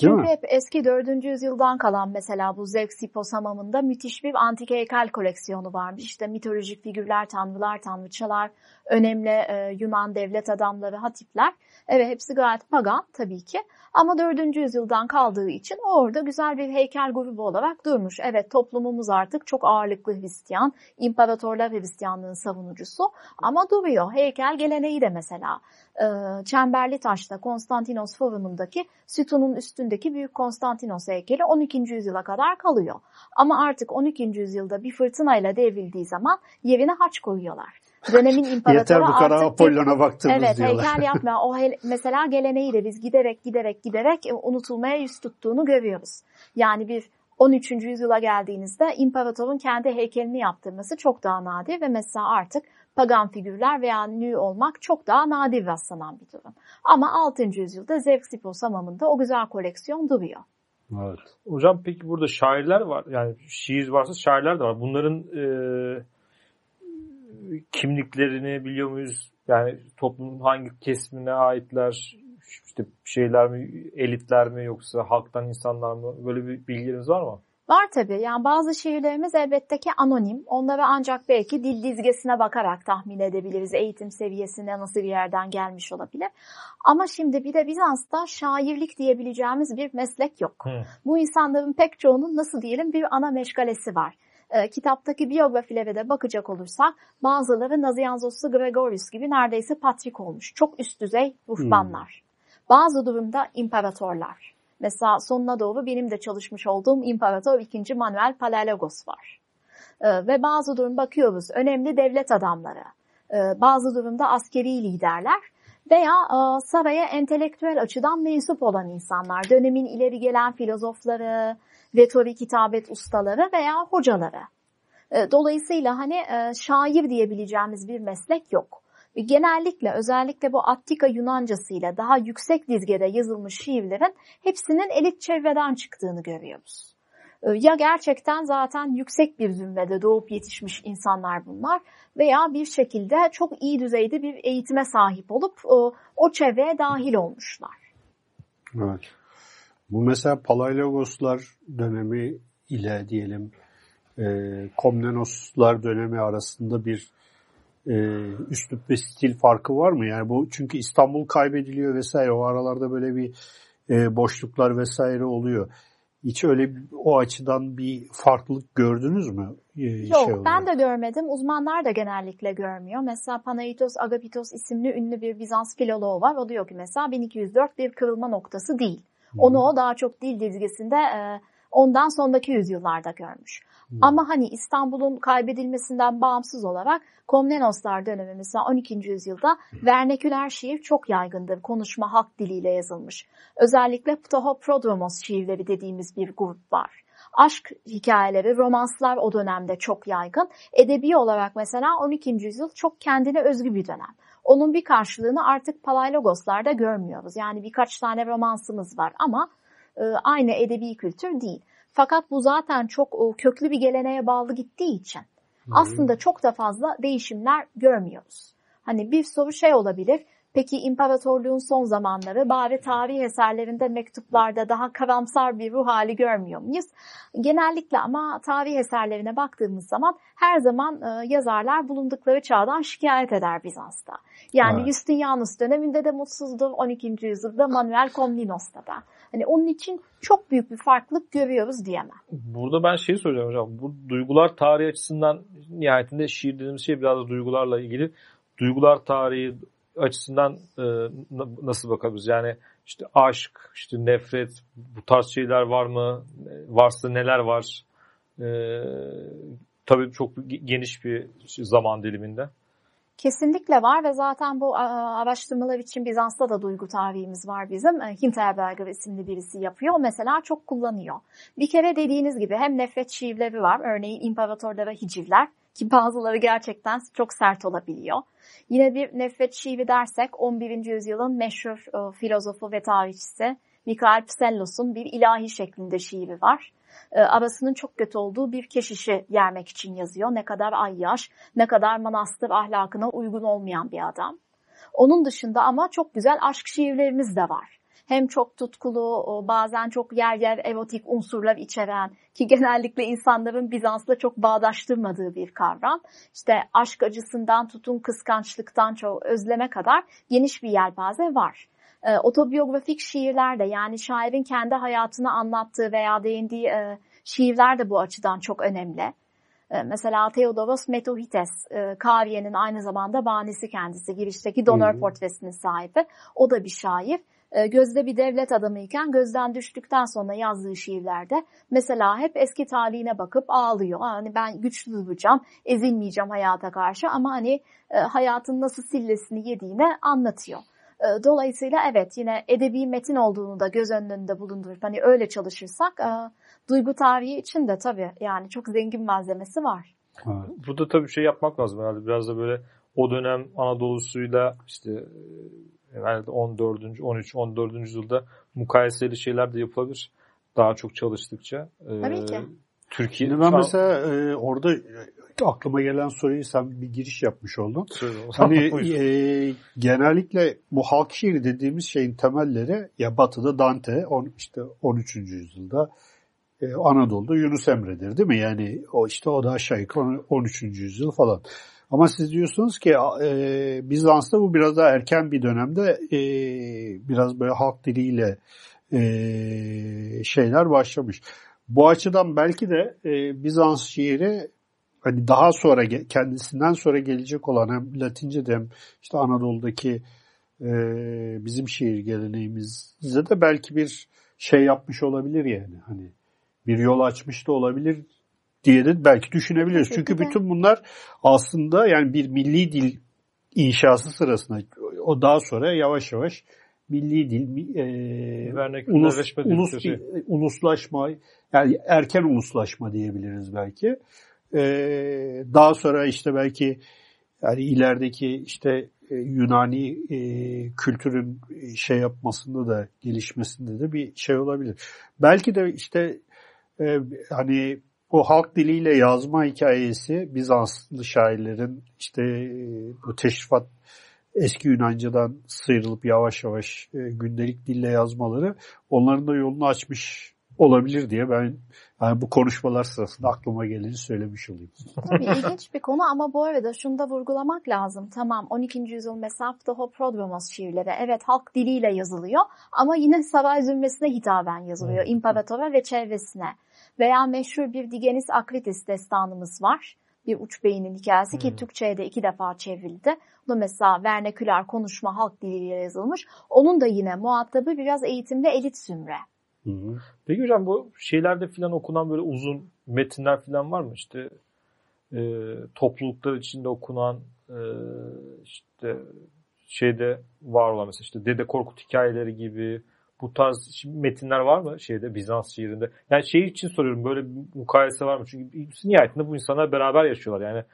Çünkü hep eski 4. yüzyıldan kalan mesela bu Zevksipos hamamında müthiş bir antik heykel koleksiyonu varmış. İşte mitolojik figürler, tanrılar, tanrıçalar, önemli e, Yunan devlet adamları, hatipler. Evet hepsi gayet pagan tabii ki. Ama 4. yüzyıldan kaldığı için orada güzel bir heykel grubu olarak durmuş. Evet toplumumuz artık çok ağırlıklı Hristiyan, imparatorlar Hristiyanlığın savunucusu ama duruyor. Heykel geleneği de mesela e, Çemberli Taş'ta Konstantinos Forumundaki sütunun üstündeki Büyük Konstantinos heykeli 12. yüzyıla kadar kalıyor. Ama artık 12. yüzyılda bir fırtınayla devrildiği zaman yerine haç koyuyorlar dönemin imparatoru Yeter bu kadar Apollon'a baktığımız evet, diyorlar. Evet heykel yapma. O he, mesela geleneği de biz giderek giderek giderek e, unutulmaya yüz tuttuğunu görüyoruz. Yani bir 13. yüzyıla geldiğinizde imparatorun kendi heykelini yaptırması çok daha nadir ve mesela artık pagan figürler veya nü olmak çok daha nadir rastlanan bir durum. Ama 6. yüzyılda Zevksipos hamamında o güzel koleksiyon duruyor. Evet. Hocam peki burada şairler var. Yani şiir varsa şairler de var. Bunların e, kimliklerini biliyor muyuz? Yani toplumun hangi kesimine aitler? işte şeyler mi, elitler mi yoksa halktan insanlar mı? Böyle bir bilginiz var mı? Var tabii. Yani bazı şiirlerimiz elbette ki anonim. Onları ancak belki dil dizgesine bakarak tahmin edebiliriz. Eğitim seviyesine nasıl bir yerden gelmiş olabilir. Ama şimdi bir de Bizans'ta şairlik diyebileceğimiz bir meslek yok. Hı. Bu insanların pek çoğunun nasıl diyelim bir ana meşgalesi var e, kitaptaki biyografilere de bakacak olursak bazıları Nazianzoslu Gregorius gibi neredeyse patrik olmuş. Çok üst düzey ruhbanlar. Hmm. Bazı durumda imparatorlar. Mesela sonuna doğru benim de çalışmış olduğum İmparator 2. Manuel Palaiologos var. E, ve bazı durum bakıyoruz önemli devlet adamları. E, bazı durumda askeri liderler veya e, saraya entelektüel açıdan mensup olan insanlar, dönemin ileri gelen filozofları, retorik kitabet ustaları veya hocaları. E, dolayısıyla hani e, şair diyebileceğimiz bir meslek yok. Genellikle özellikle bu Attika Yunancasıyla daha yüksek dizgede yazılmış şiirlerin hepsinin elit çevreden çıktığını görüyoruz. E, ya gerçekten zaten yüksek bir zümrede doğup yetişmiş insanlar bunlar veya bir şekilde çok iyi düzeyde bir eğitime sahip olup o çevreye dahil olmuşlar. Evet. Bu mesela Palaiologoslar dönemi ile diyelim e, Komnenoslar dönemi arasında bir e, üslup ve stil farkı var mı? Yani bu çünkü İstanbul kaybediliyor vesaire o aralarda böyle bir e, boşluklar vesaire oluyor. Hiç öyle o açıdan bir farklılık gördünüz mü? Ee, Yok şey ben de görmedim. Uzmanlar da genellikle görmüyor. Mesela Panaitos Agapitos isimli ünlü bir Bizans filoloğu var. O diyor ki mesela 1204 bir kırılma noktası değil. Onu o daha çok dil dizgisinde e, ondan sonraki yüzyıllarda görmüş. Hmm. Ama hani İstanbul'un kaybedilmesinden bağımsız olarak Komnenoslar dönemi mesela 12. yüzyılda verneküler şiir çok yaygındır. Konuşma halk diliyle yazılmış. Özellikle Ptohoprodromos şiirleri dediğimiz bir grup var. Aşk hikayeleri, romanslar o dönemde çok yaygın. Edebi olarak mesela 12. yüzyıl çok kendine özgü bir dönem. Onun bir karşılığını artık Palaylogoslarda görmüyoruz. Yani birkaç tane romansımız var ama e, aynı edebi kültür değil. Fakat bu zaten çok e, köklü bir geleneğe bağlı gittiği için aslında çok da fazla değişimler görmüyoruz. Hani bir soru şey olabilir. Peki imparatorluğun son zamanları bari tarih eserlerinde mektuplarda daha karamsar bir ruh hali görmüyor muyuz? Genellikle ama tarih eserlerine baktığımız zaman her zaman e, yazarlar bulundukları çağdan şikayet eder Bizans'ta. Yani evet. Justinianus döneminde de mutsuzdur, 12. yüzyılda Manuel Komnenos'ta da. Hani onun için çok büyük bir farklılık görüyoruz diyemem. Burada ben şeyi soracağım hocam. Bu duygular tarihi açısından nihayetinde şiir dediğimiz şey biraz da duygularla ilgili. Duygular tarihi açısından e, nasıl bakabiliriz? Yani işte aşk, işte nefret, bu tarz şeyler var mı? Varsa neler var? E, tabii çok geniş bir zaman diliminde. Kesinlikle var ve zaten bu araştırmalar için Bizans'ta da duygu tarihimiz var bizim. E, Hinterberger isimli birisi yapıyor. Mesela çok kullanıyor. Bir kere dediğiniz gibi hem nefret şiirleri var. Örneğin imparatorlara hicivler ki bazıları gerçekten çok sert olabiliyor. Yine bir nefret şiiri dersek 11. yüzyılın meşhur e, filozofu ve tarihçisi Mikael Psellos'un bir ilahi şeklinde şiiri var. E, arasının çok kötü olduğu bir keşişi yermek için yazıyor. Ne kadar ayyaş, ne kadar manastır ahlakına uygun olmayan bir adam. Onun dışında ama çok güzel aşk şiirlerimiz de var hem çok tutkulu, bazen çok yer yer erotik unsurlar içeren ki genellikle insanların Bizans'la çok bağdaştırmadığı bir kavram. İşte aşk acısından tutun kıskançlıktan çok özleme kadar geniş bir yelpaze var. E, otobiyografik şiirler de yani şairin kendi hayatını anlattığı veya değindiği e, şiirler de bu açıdan çok önemli. Mesela Theodoros Metohites, Kaviye'nin aynı zamanda banisi kendisi, girişteki donör hmm. portresinin sahibi. O da bir şair. E, gözde bir devlet adamıyken gözden düştükten sonra yazdığı şiirlerde mesela hep eski tarihine bakıp ağlıyor. Hani ben güçlü duracağım, ezilmeyeceğim hayata karşı ama hani e, hayatın nasıl sillesini yediğini anlatıyor. E, dolayısıyla evet yine edebi metin olduğunu da göz önünde bulundurup hani öyle çalışırsak duygu tarihi için de tabii yani çok zengin malzemesi var. Burada tabii şey yapmak lazım herhalde biraz da böyle o dönem Anadolu'suyla işte herhalde 14. 13. 14. yüzyılda mukayeseli şeyler de yapılabilir. Daha çok çalıştıkça. Ee, Tabii ki. Türkiye ben an... mesela e, orada aklıma gelen soruyu sen bir giriş yapmış oldun. hani e, genellikle bu halk şiiri dediğimiz şeyin temelleri ya Batı'da Dante on, işte 13. yüzyılda e, Anadolu'da Yunus Emre'dir değil mi? Yani o işte o da aşağı yukarı 13. yüzyıl falan. Ama siz diyorsunuz ki e, Bizans'ta bu biraz daha erken bir dönemde e, biraz böyle halk diliyle e, şeyler başlamış. Bu açıdan belki de e, Bizans şiiri hani daha sonra kendisinden sonra gelecek olan hem Latince hem işte Anadolu'daki e, bizim şiir geleneğimizde de belki bir şey yapmış olabilir yani hani bir yol açmış da olabilir diye de belki düşünebiliriz. Çünkü bütün bunlar aslında yani bir milli dil inşası sırasında o daha sonra yavaş yavaş milli dil e, ulus, ulus, uluslaşma yani erken uluslaşma diyebiliriz belki. E, daha sonra işte belki yani ilerideki işte e, Yunani e, kültürün şey yapmasında da gelişmesinde de bir şey olabilir. Belki de işte e, hani bu halk diliyle yazma hikayesi Bizanslı şairlerin işte e, bu teşrifat eski Yunanca'dan sıyrılıp yavaş yavaş e, gündelik dille yazmaları onların da yolunu açmış olabilir diye ben yani bu konuşmalar sırasında aklıma geleni söylemiş olayım. Tabii ilginç bir konu ama bu arada şunu da vurgulamak lazım. Tamam 12. yüzyıl Mesafta Hoprodromos şiirleri evet halk diliyle yazılıyor ama yine saray zümresine hitaben yazılıyor. İmparatora ve çevresine. Veya meşhur bir Digenis Akritis destanımız var. Bir uç beynin hikayesi ki hmm. Türkçe'ye de iki defa çevrildi. Bu mesela verneküler konuşma halk diliyle yazılmış. Onun da yine muhatabı biraz eğitimli elit zümre. Hı Peki hocam bu şeylerde filan okunan böyle uzun metinler filan var mı? İşte e, topluluklar içinde okunan e, işte şeyde var olan mesela işte Dede Korkut hikayeleri gibi bu tarz metinler var mı şeyde Bizans şiirinde? Yani şey için soruyorum böyle bir mukayese var mı? Çünkü nihayetinde bu insanlar beraber yaşıyorlar. Yani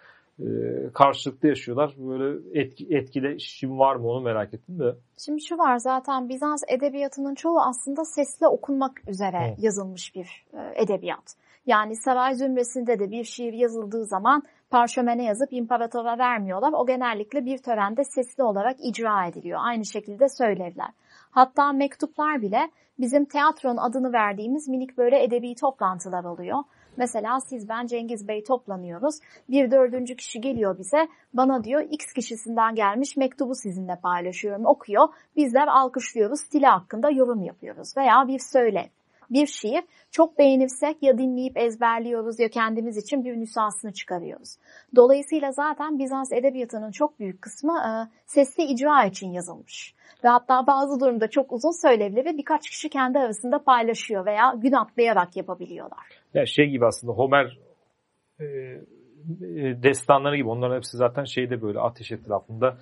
e, karşılıklı yaşıyorlar. Böyle etki, etkileşim var mı onu merak ettim de. Şimdi şu var zaten Bizans edebiyatının çoğu aslında sesle okunmak üzere Evet. yazılmış bir e, edebiyat. Yani saray zümresinde de bir şiir yazıldığı zaman parşömene yazıp imparatora vermiyorlar. O genellikle bir törende sesli olarak icra ediliyor. Aynı şekilde söylevler. Hatta mektuplar bile bizim tiyatronun adını verdiğimiz minik böyle edebi toplantılar oluyor. Mesela siz ben Cengiz Bey toplanıyoruz. Bir dördüncü kişi geliyor bize. Bana diyor X kişisinden gelmiş mektubu sizinle paylaşıyorum. Okuyor. Bizler alkışlıyoruz. Stili hakkında yorum yapıyoruz. Veya bir söyle. Bir şiir çok beğenirsek ya dinleyip ezberliyoruz ya kendimiz için bir nüshasını çıkarıyoruz. Dolayısıyla zaten Bizans edebiyatının çok büyük kısmı e, sesli icra için yazılmış. Ve hatta bazı durumda çok uzun söylevleri birkaç kişi kendi arasında paylaşıyor veya gün atlayarak yapabiliyorlar. Ya şey gibi aslında Homer e, e, destanları gibi onların hepsi zaten şeyde böyle ateş etrafında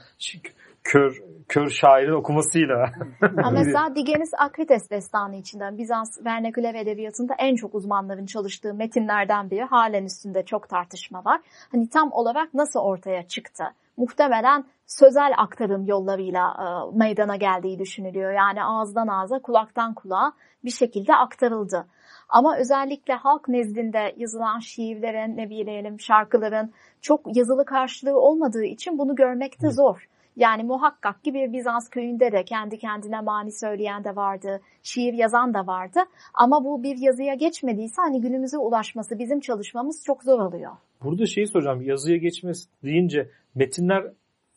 kör kör şairin okumasıyla. Ama mesela Digenis Akrites destanı içinden Bizans vernaküler edebiyatında en çok uzmanların çalıştığı metinlerden biri. Halen üstünde çok tartışma var. Hani tam olarak nasıl ortaya çıktı? Muhtemelen sözel aktarım yollarıyla e, meydana geldiği düşünülüyor. Yani ağızdan ağza, kulaktan kulağa bir şekilde aktarıldı. Ama özellikle halk nezdinde yazılan şiirlerin, ne bileyim şarkıların çok yazılı karşılığı olmadığı için bunu görmekte zor. Yani muhakkak ki bir Bizans köyünde de kendi kendine mani söyleyen de vardı, şiir yazan da vardı. Ama bu bir yazıya geçmediyse hani günümüze ulaşması, bizim çalışmamız çok zor oluyor. Burada şeyi soracağım. Yazıya geçmesi deyince metinler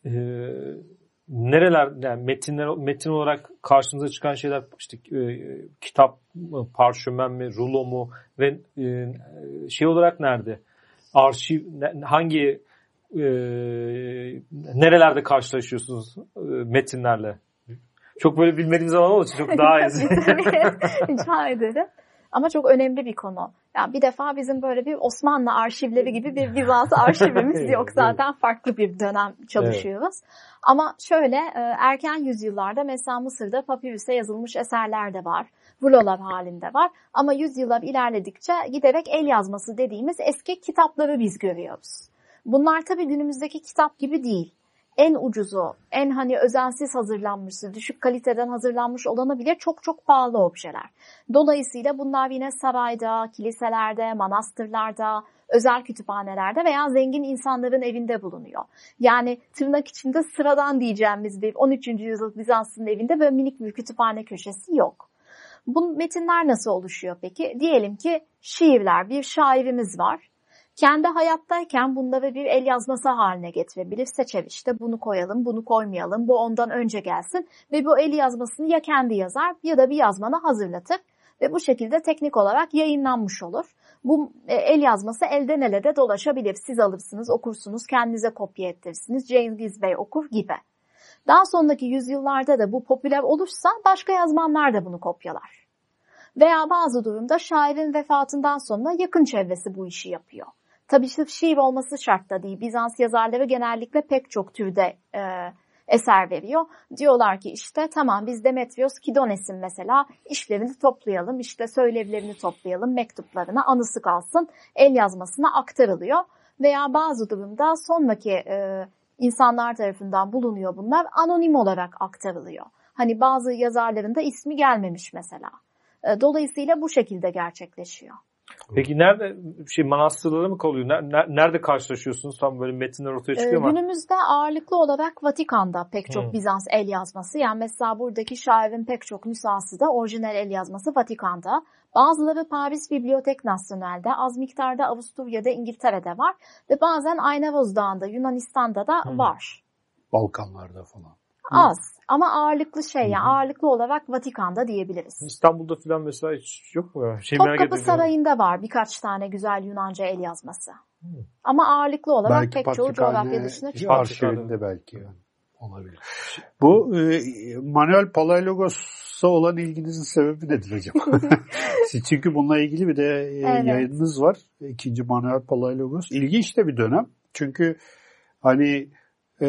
e, nereler yani metinler metin olarak karşımıza çıkan şeyler işte e, kitap parşömen mi, rulo mu ve e, şey olarak nerede? Arşiv hangi e, nerelerde karşılaşıyorsunuz e, metinlerle? Çok böyle bilmediğim zaman olduğu için çok daha iyi. Rica ederim. Ama çok önemli bir konu. Yani bir defa bizim böyle bir Osmanlı arşivleri gibi bir Bizans arşivimiz Evet, yok. Zaten farklı bir dönem çalışıyoruz. Ama şöyle e, erken yüzyıllarda mesela Mısır'da papirüse yazılmış eserler de var. Rulolar halinde var. Ama yüzyıllar ilerledikçe giderek el yazması dediğimiz eski kitapları biz görüyoruz. Bunlar tabii günümüzdeki kitap gibi değil. En ucuzu, en hani özensiz hazırlanmışı, düşük kaliteden hazırlanmış olanı bile çok çok pahalı objeler. Dolayısıyla bunlar yine sarayda, kiliselerde, manastırlarda, özel kütüphanelerde veya zengin insanların evinde bulunuyor. Yani tırnak içinde sıradan diyeceğimiz bir 13. yüzyıl Bizans'ın evinde böyle minik bir kütüphane köşesi yok. Bu metinler nasıl oluşuyor peki? Diyelim ki şiirler, bir şairimiz var. Kendi hayattayken bunları bir el yazması haline getirebilir. Seçer işte bunu koyalım, bunu koymayalım, bu ondan önce gelsin. Ve bu el yazmasını ya kendi yazar ya da bir yazmanı hazırlatır. Ve bu şekilde teknik olarak yayınlanmış olur. Bu e, el yazması elden ele de dolaşabilir. Siz alırsınız, okursunuz, kendinize kopya ettirirsiniz. Cengiz Bey okur gibi. Daha sonraki yüzyıllarda da bu popüler olursa başka yazmanlar da bunu kopyalar. Veya bazı durumda şairin vefatından sonra yakın çevresi bu işi yapıyor. Tabii sırf şiir olması şart da değil. Bizans yazarları genellikle pek çok türde e, eser veriyor. Diyorlar ki işte tamam biz Demetrios Kidones'in mesela işlerini toplayalım, işte söylevlerini toplayalım, mektuplarına anısı kalsın, el yazmasına aktarılıyor. Veya bazı durumda sonraki e, insanlar tarafından bulunuyor bunlar anonim olarak aktarılıyor. Hani bazı yazarların da ismi gelmemiş mesela. E, Dolayısıyla bu şekilde gerçekleşiyor. Peki nerede şey manastırlara mı kalıyor? Ner- ner- Nerede karşılaşıyorsunuz? Tam böyle metinler ortaya Ee, çıkıyor mu? günümüzde ağırlıklı olarak Vatikan'da pek çok Hmm. Bizans el yazması. Yani mesela buradaki şairin pek çok nüshası da orijinal el yazması Vatikan'da. Bazıları Paris Bibliotek Nasyonel'de, az miktarda Avusturya'da, İngiltere'de var. Ve bazen Aynavoz Dağı'nda, Yunanistan'da da Hmm. var. Balkanlarda falan. Az ama ağırlıklı şey yani Hı hı. ağırlıklı olarak Vatikan'da diyebiliriz. İstanbul'da falan mesela hiç yok mu? ya? Şey Topkapı. Sarayı'nda var birkaç tane güzel Yunanca el yazması. Hmm. Ama ağırlıklı olarak belki pek çoğu coğrafya dışına çıkıyor. Arşivinde belki yani. olabilir. Bu e, Manuel Palaiologos'a olan ilginizin sebebi nedir acaba? Siz çünkü bununla ilgili bir de e, Evet. yayınınız var. İkinci Manuel Palaiologos. İlginç de bir dönem. Çünkü hani e,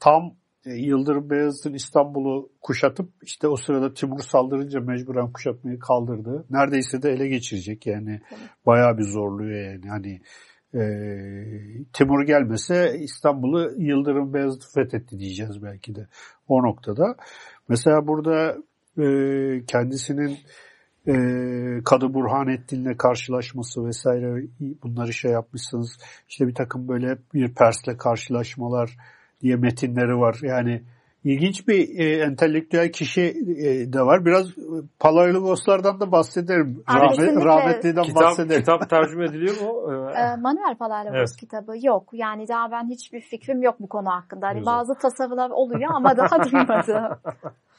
tam Yıldırım Beyazıt'ın İstanbul'u kuşatıp işte o sırada Timur saldırınca mecburen kuşatmayı kaldırdı. Neredeyse de ele geçirecek yani. Bayağı bir zorluyor yani. Hani e, Timur gelmese İstanbul'u Yıldırım Beyazıt fethetti diyeceğiz belki de o noktada. Mesela burada e, kendisinin e, Kadı Burhanettin'le karşılaşması vesaire bunları şey yapmışsınız. İşte bir takım böyle bir Pers'le karşılaşmalar diye metinleri var. Yani ilginç bir e, entelektüel kişi e, de var. Biraz Palaylogoslardan da bahsederim. Rahmet, rahmetliden kitap, bahsederim. Kitap tercüme ediliyor mu? E, Manuel Palaylogos Evet. kitabı yok. Yani daha ben hiçbir fikrim yok bu konu hakkında. Hani Güzel. bazı tasavvurlar oluyor ama daha duymadım.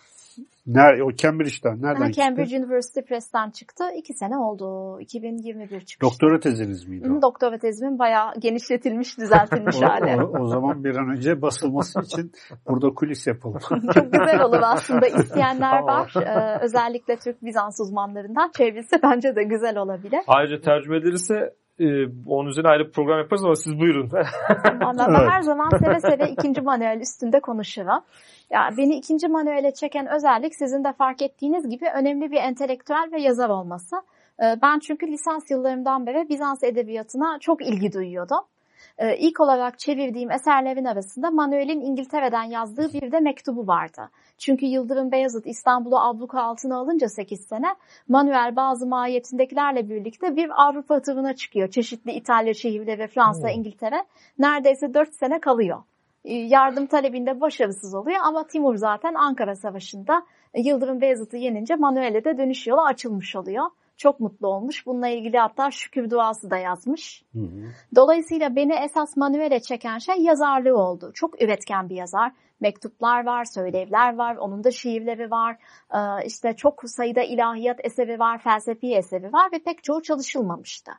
Nerede, o Cambridge'den. Nereden çıktı? Cambridge University Press'ten çıktı. İki sene oldu. 2021 çıkmış. Doktora teziniz miydi o? Doktora tezimin bayağı genişletilmiş, düzeltilmiş hali. o, o zaman bir an önce basılması için burada kulis yapalım. Çok güzel olur aslında. İsteyenler var. Ee, özellikle Türk Bizans uzmanlarından çevirse bence de güzel olabilir. Ayrıca tercüme edilirse e, onun üzerine ayrı bir program yaparız ama siz buyurun. Ama ben Evet. her zaman seve seve ikinci manuel üstünde konuşurum. Ya beni ikinci manuele çeken özellik sizin de fark ettiğiniz gibi önemli bir entelektüel ve yazar olması. Ee, Ben çünkü lisans yıllarımdan beri Bizans edebiyatına çok ilgi duyuyordum. Ee, İlk olarak çevirdiğim eserlerin arasında Manuel'in İngiltere'den yazdığı bir de mektubu vardı. Çünkü Yıldırım Beyazıt İstanbul'u abluka altına alınca 8 sene Manuel bazı mahiyetindekilerle birlikte bir Avrupa turuna çıkıyor. Çeşitli İtalya şehirleri ve Fransa, Hmm. İngiltere. Neredeyse 4 sene kalıyor. Ee, Yardım talebinde başarısız oluyor ama Timur zaten Ankara Savaşı'nda e, Yıldırım Beyazıt'ı yenince Manuel'e de dönüş yolu açılmış oluyor. Çok mutlu olmuş. Bununla ilgili hatta şükür duası da yazmış. Hı hı. Dolayısıyla beni esas Manuel'e çeken şey yazarlığı oldu. Çok üretken bir yazar. Mektuplar var, söylevler var, onun da şiirleri var. Ee, işte çok sayıda ilahiyat eseri var, felsefi eseri var ve pek çoğu çalışılmamıştı.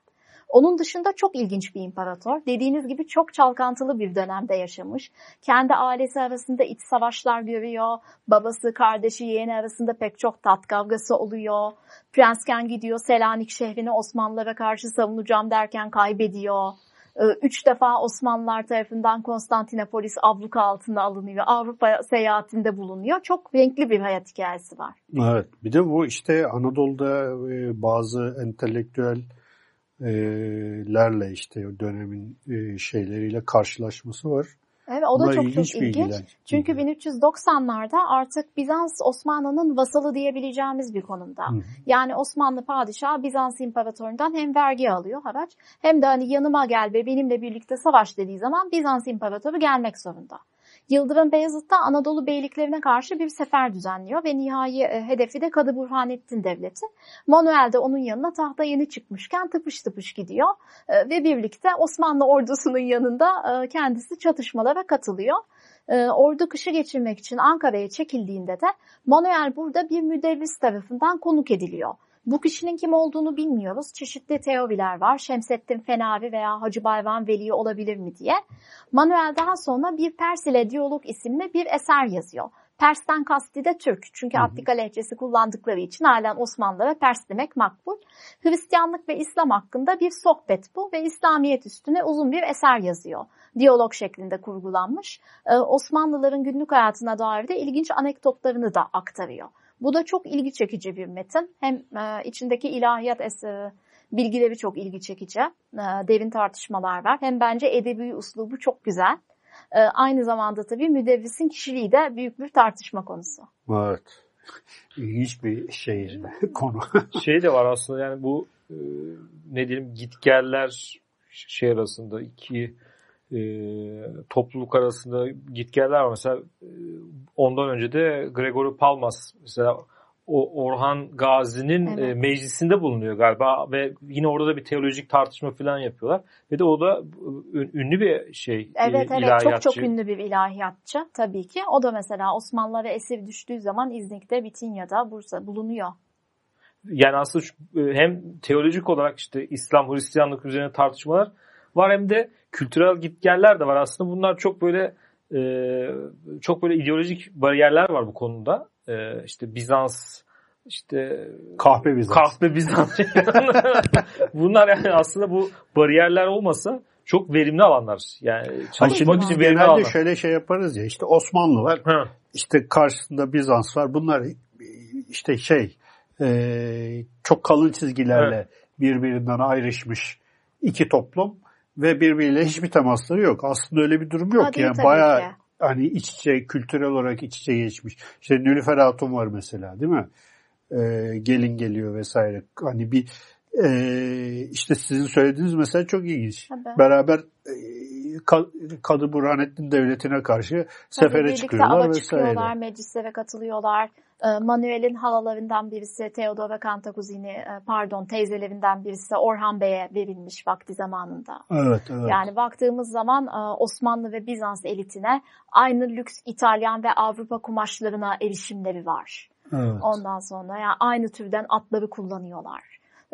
Onun dışında çok ilginç bir imparator. Dediğiniz gibi çok çalkantılı bir dönemde yaşamış. Kendi ailesi arasında iç savaşlar görüyor. Babası, kardeşi, yeğeni arasında pek çok tat kavgası oluyor. Prensken gidiyor Selanik şehrini Osmanlılara karşı savunacağım derken kaybediyor. Ee, Üç defa Osmanlılar tarafından Konstantinopolis abluka altına alınıyor. Avrupa seyahatinde bulunuyor. Çok renkli bir hayat hikayesi var. Evet. Bir de bu işte Anadolu'da e, bazı entelektüel lerle işte dönemin şeyleriyle karşılaşması var. Evet, o da Bunlar çok ilginç çok ilginç. bilgiler. Çünkü Hı hı. 1390'larda artık Bizans Osmanlı'nın vasalı diyebileceğimiz bir konumda. Hı. Yani Osmanlı padişahı Bizans imparatorundan hem vergi alıyor haraç hem de hani yanıma gel ve benimle birlikte savaş dediği zaman Bizans imparatoru gelmek zorunda. Yıldırım Beyazıt da Anadolu beyliklerine karşı bir sefer düzenliyor ve nihai e, hedefi de Kadı Burhanettin Devleti. Manuel de onun yanına tahta yeni çıkmışken tıpış tıpış gidiyor E, ve birlikte Osmanlı ordusunun yanında e, kendisi çatışmalara katılıyor. Ordu kışı geçirmek için Ankara'ya çekildiğinde de Manuel burada bir müderris tarafından konuk ediliyor. Bu kişinin kim olduğunu bilmiyoruz. Çeşitli teoriler var. Şemsettin Fenavi veya Hacı Bayram Veli olabilir mi diye. Manuel daha sonra bir Pers ile Diyalog isimli bir eser yazıyor. Pers'ten kasti de Türk. Çünkü. Attika lehçesi kullandıkları için halen Osmanlılara Pers demek makbul. Hristiyanlık ve İslam hakkında bir sohbet bu ve İslamiyet üstüne uzun bir eser yazıyor. Diyalog şeklinde kurgulanmış. Ee, Osmanlıların günlük hayatına dair de ilginç anekdotlarını da aktarıyor. Bu da çok ilgi çekici bir metin. Hem e, içindeki ilahiyat eseri, bilgileri çok ilgi çekici. E, derin tartışmalar var. Hem bence edebi uslubu çok güzel. E, aynı zamanda tabii müderrisin kişiliği de büyük bir tartışma konusu. Evet. İlginç bir şey konu. şey de var aslında yani bu e, ne diyelim gitgeller şey arasında iki e, topluluk arasında gitgeller var. Mesela e, ondan önce de Gregory Palmas mesela o Orhan Gazi'nin Evet. e, meclisinde bulunuyor galiba ve yine orada da bir teolojik tartışma falan yapıyorlar. Ve de o da ün- ünlü bir şey Evet e, evet çok çok ünlü bir ilahiyatçı tabii ki. O da mesela Osmanlılara esir düştüğü zaman İznik'te, Bitinya'da, Bursa bulunuyor. yani aslında şu- e, hem teolojik olarak işte İslam, Hristiyanlık üzerine tartışmalar var hem de kültürel gitgeller de var. Aslında bunlar çok böyle e, çok böyle ideolojik bariyerler var bu konuda. E, işte Bizans, işte Kahpe Bizans. kahpe Bizans. bunlar yani aslında bu bariyerler olmasa çok verimli alanlar. Yani çalışmak için verimli Genelde alanlar. şöyle şey yaparız ya işte Osmanlı var, Ha, işte karşısında Bizans var. Bunlar işte şey e, çok kalın çizgilerle birbirinden ayrışmış iki toplum. Ve birbiriyle hiçbir temasları yok. Aslında öyle bir durum yok. Değil yani tabii bayağı ki. hani iç içe kültürel olarak iç içe geçmiş. İşte Nülüfer Hatun var mesela değil mi? Ee, gelin geliyor vesaire. Hani bir e, işte sizin söylediğiniz mesela çok ilginç. Tabii. Beraber e, Ka- Kadı Burhanettin Devleti'ne karşı Tabii sefere birlikte çıkıyorlar ava vesaire. çıkıyorlar, meclislere katılıyorlar. Ee, Manuel'in halalarından birisi Theodor ve Cantacuzini, e, pardon teyzelerinden birisi Orhan Bey'e verilmiş vakti zamanında. Evet, evet. Yani baktığımız zaman e, Osmanlı ve Bizans elitine aynı lüks İtalyan ve Avrupa kumaşlarına erişimleri var. evet. Ondan sonra yani aynı türden atları kullanıyorlar.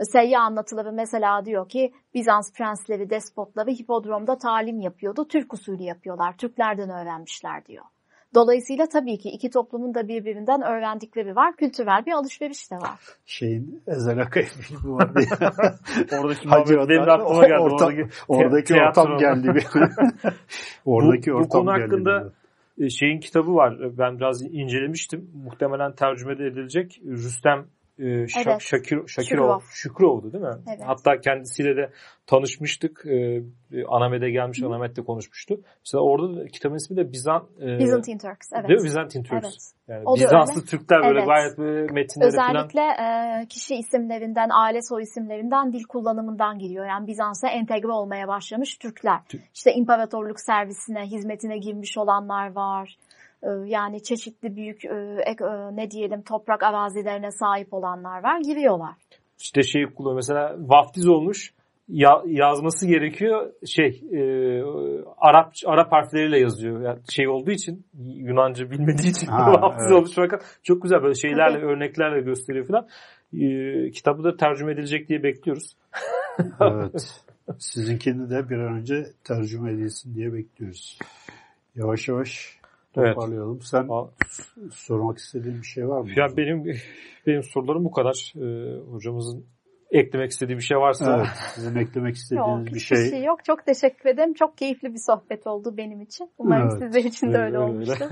Seyyah anlatıları mesela diyor ki Bizans prensleri, despotları hipodromda talim yapıyordu. Türk usulü yapıyorlar. Türklerden öğrenmişler diyor. Dolayısıyla tabii ki iki toplumun da birbirinden öğrendikleri var. Kültürel bir alışveriş de var. Şeyin Ezel Akay filmi vardı ya. Oradaki Hacı muhabbet benim de aklıma geldi. ortam- Oradaki Oradaki ortam geldi bir. Oradaki Bu- bu ortam konu geldi. hakkında bir. E, şeyin kitabı var. Ben biraz incelemiştim. Muhtemelen tercüme de edilecek. Rüstem e, Evet. Şakir, Şakirov, Şükürov. Şükürov'du değil mi? Evet. Hatta kendisiyle de tanışmıştık. E, Anamet'e gelmiş, Anamet'te konuşmuştu. Mesela orada da, kitabın ismi de Bizan, e, Byzantine Turks. Evet. değil mi? Bizantin Turks. Evet. Yani O Bizanslı öyle. Türkler böyle Evet. gayet metinleri falan. Özellikle e, kişi isimlerinden, aile soy isimlerinden, dil kullanımından giriyor. Yani Bizans'a entegre olmaya başlamış Türkler. Tü- İşte imparatorluk servisine, hizmetine girmiş olanlar var. E, yani çeşitli büyük e, e, ne diyelim toprak arazilerine sahip olanlar var. Giriyorlar. İşte şey kullanıyor. Mesela vaftiz olmuş. Ya, yazması gerekiyor şey e, Arap Arap harfleriyle yazıyor. Yani şey olduğu için Yunanca bilmediği için Ha, vaftiz evet. olmuş fakat çok güzel böyle şeylerle örneklerle gösteriyor falan. E, kitabı da tercüme edilecek diye bekliyoruz. Evet. Sizinkini de bir an önce tercüme edilsin diye bekliyoruz. Yavaş yavaş Evet. toparlayalım. Sen Aa. sormak istediğin bir şey var mı? Ya benim benim sorularım bu kadar. E, hocamızın eklemek istediği bir şey varsa Evet. Sizin eklemek istediğiniz Yok, bir şey. şey yok. Çok teşekkür ederim. Çok keyifli bir sohbet oldu benim için. Umarım Evet, sizler için de öyle, öyle olmuştur.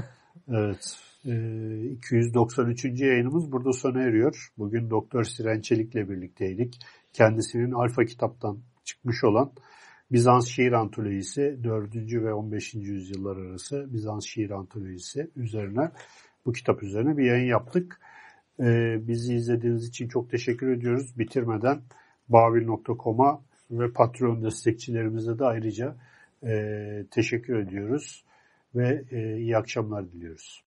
Evet. Ee, 293. yayınımız burada sona eriyor. Bugün Doktor Siren Çelik'le birlikteydik. Kendisinin Alfa kitaptan çıkmış olan Bizans şiir antolojisi 4. ve 15. yüzyıllar arası Bizans şiir antolojisi üzerine bu kitap üzerine bir yayın yaptık. Ee, bizi izlediğiniz için çok teşekkür ediyoruz. Bitirmeden babil.com'a ve Patreon destekçilerimize de ayrıca e, teşekkür ediyoruz ve e, iyi akşamlar diliyoruz.